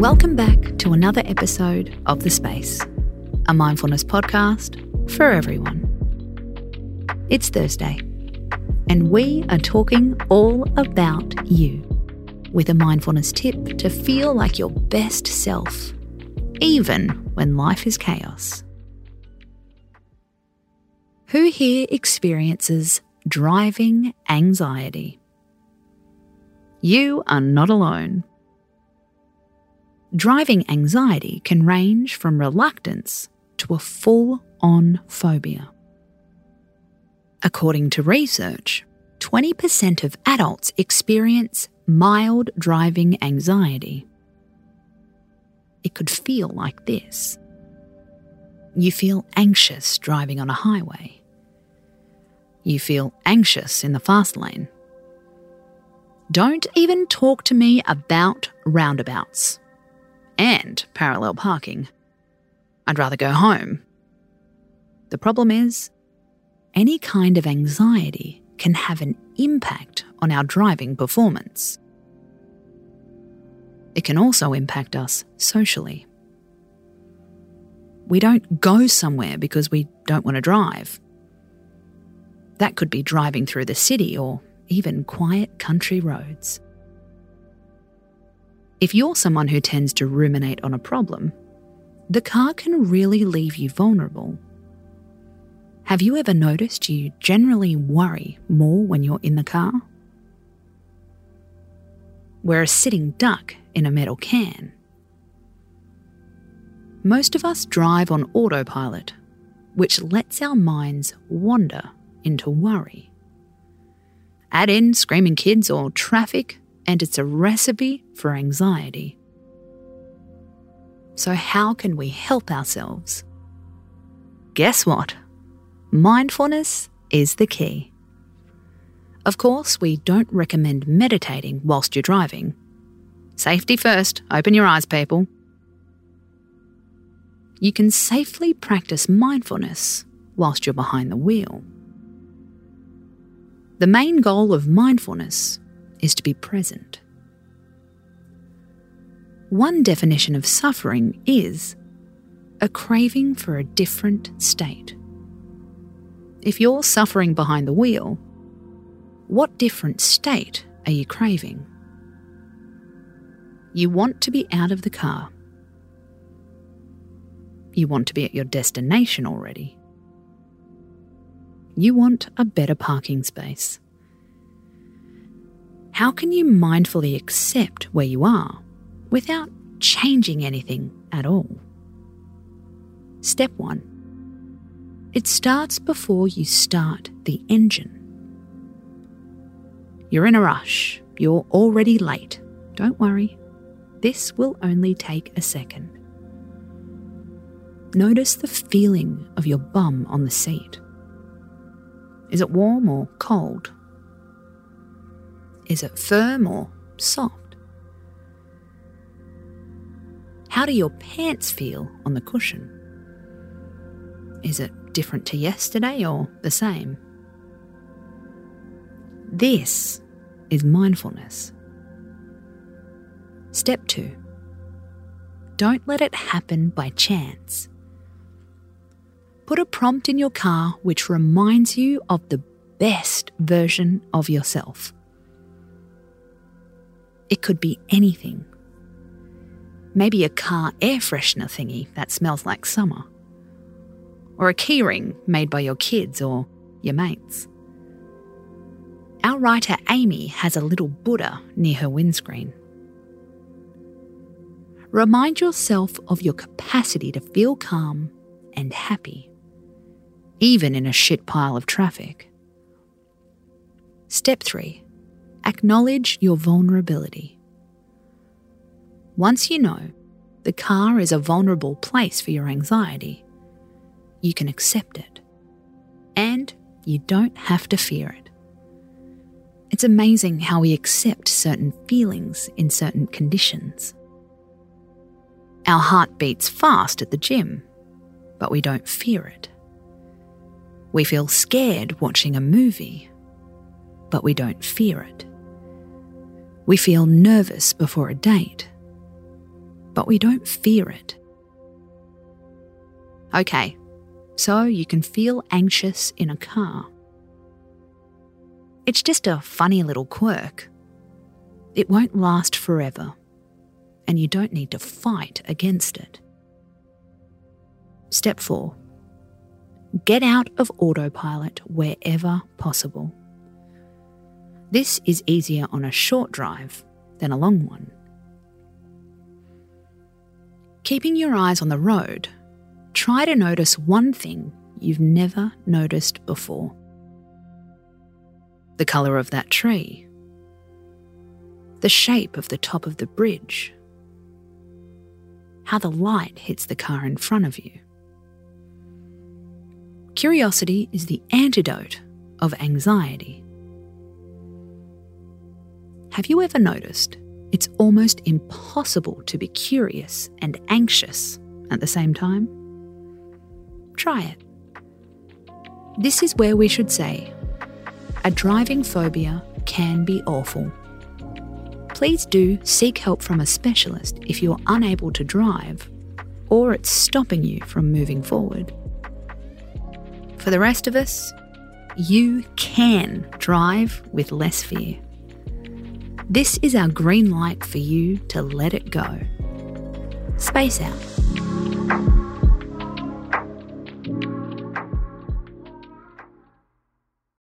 Welcome back to another episode of The Space, a mindfulness podcast for everyone. It's Thursday, and we are talking all about you with a mindfulness tip to feel like your best self, even when life is chaos. Who here experiences driving anxiety? You are not alone. Driving anxiety can range from reluctance to a full on phobia. According to research, 20% of adults experience mild driving anxiety. It could feel like this. You feel anxious driving on a highway. You feel anxious in the fast lane. Don't even talk to me about roundabouts and parallel parking. I'd rather go home. The problem is, any kind of anxiety can have an impact on our driving performance. It can also impact us socially. We don't go somewhere because we don't want to drive. That could be driving through the city or even quiet country roads. If you're someone who tends to ruminate on a problem, the car can really leave you vulnerable. Have you ever noticed you generally worry more when you're in the car? We're a sitting duck in a metal can. Most of us drive on autopilot, which lets our minds wander into worry. Add in screaming kids or traffic, and it's a recipe for anxiety. So, how can we help ourselves? Guess what? Mindfulness is the key. Of course, we don't recommend meditating whilst you're driving. Safety first, open your eyes, people. You can safely practice mindfulness whilst you're behind the wheel. The main goal of mindfulness is to be present. One definition of suffering is a craving for a different state. If you're suffering behind the wheel, what different state are you craving? You want to be out of the car. You want to be at your destination already. You want a better parking space. How can you mindfully accept where you are without changing anything at all? Step 1. It starts before you start the engine. You're in a rush. You're already late. Don't worry. This will only take a second. Notice the feeling of your bum on the seat. Is it warm or cold? Is it firm or soft? How do your pants feel on the cushion? Is it different to yesterday or the same? This is mindfulness. Step 2. Don't let it happen by chance. Put a prompt in your car which reminds you of the best version of yourself. It could be anything. Maybe a car air freshener thingy that smells like summer. Or a keyring made by your kids or your mates. Our writer Amy has a little Buddha near her windscreen. Remind yourself of your capacity to feel calm and happy, even in a shit pile of traffic. Step 3 Acknowledge your vulnerability. Once you know the car is a vulnerable place for your anxiety, you can accept it. And you don't have to fear it. It's amazing how we accept certain feelings in certain conditions. Our heart beats fast at the gym, but we don't fear it. We feel scared watching a movie, but we don't fear it. We feel nervous before a date, but we don't fear it. Okay, so you can feel anxious in a car. It's just a funny little quirk. It won't last forever, and you don't need to fight against it. Step 4 Get out of autopilot wherever possible. This is easier on a short drive than a long one. Keeping your eyes on the road, try to notice one thing you've never noticed before the colour of that tree, the shape of the top of the bridge, how the light hits the car in front of you. Curiosity is the antidote of anxiety. Have you ever noticed it's almost impossible to be curious and anxious at the same time? Try it. This is where we should say a driving phobia can be awful. Please do seek help from a specialist if you're unable to drive or it's stopping you from moving forward. For the rest of us, you can drive with less fear. This is our green light for you to let it go. Space out.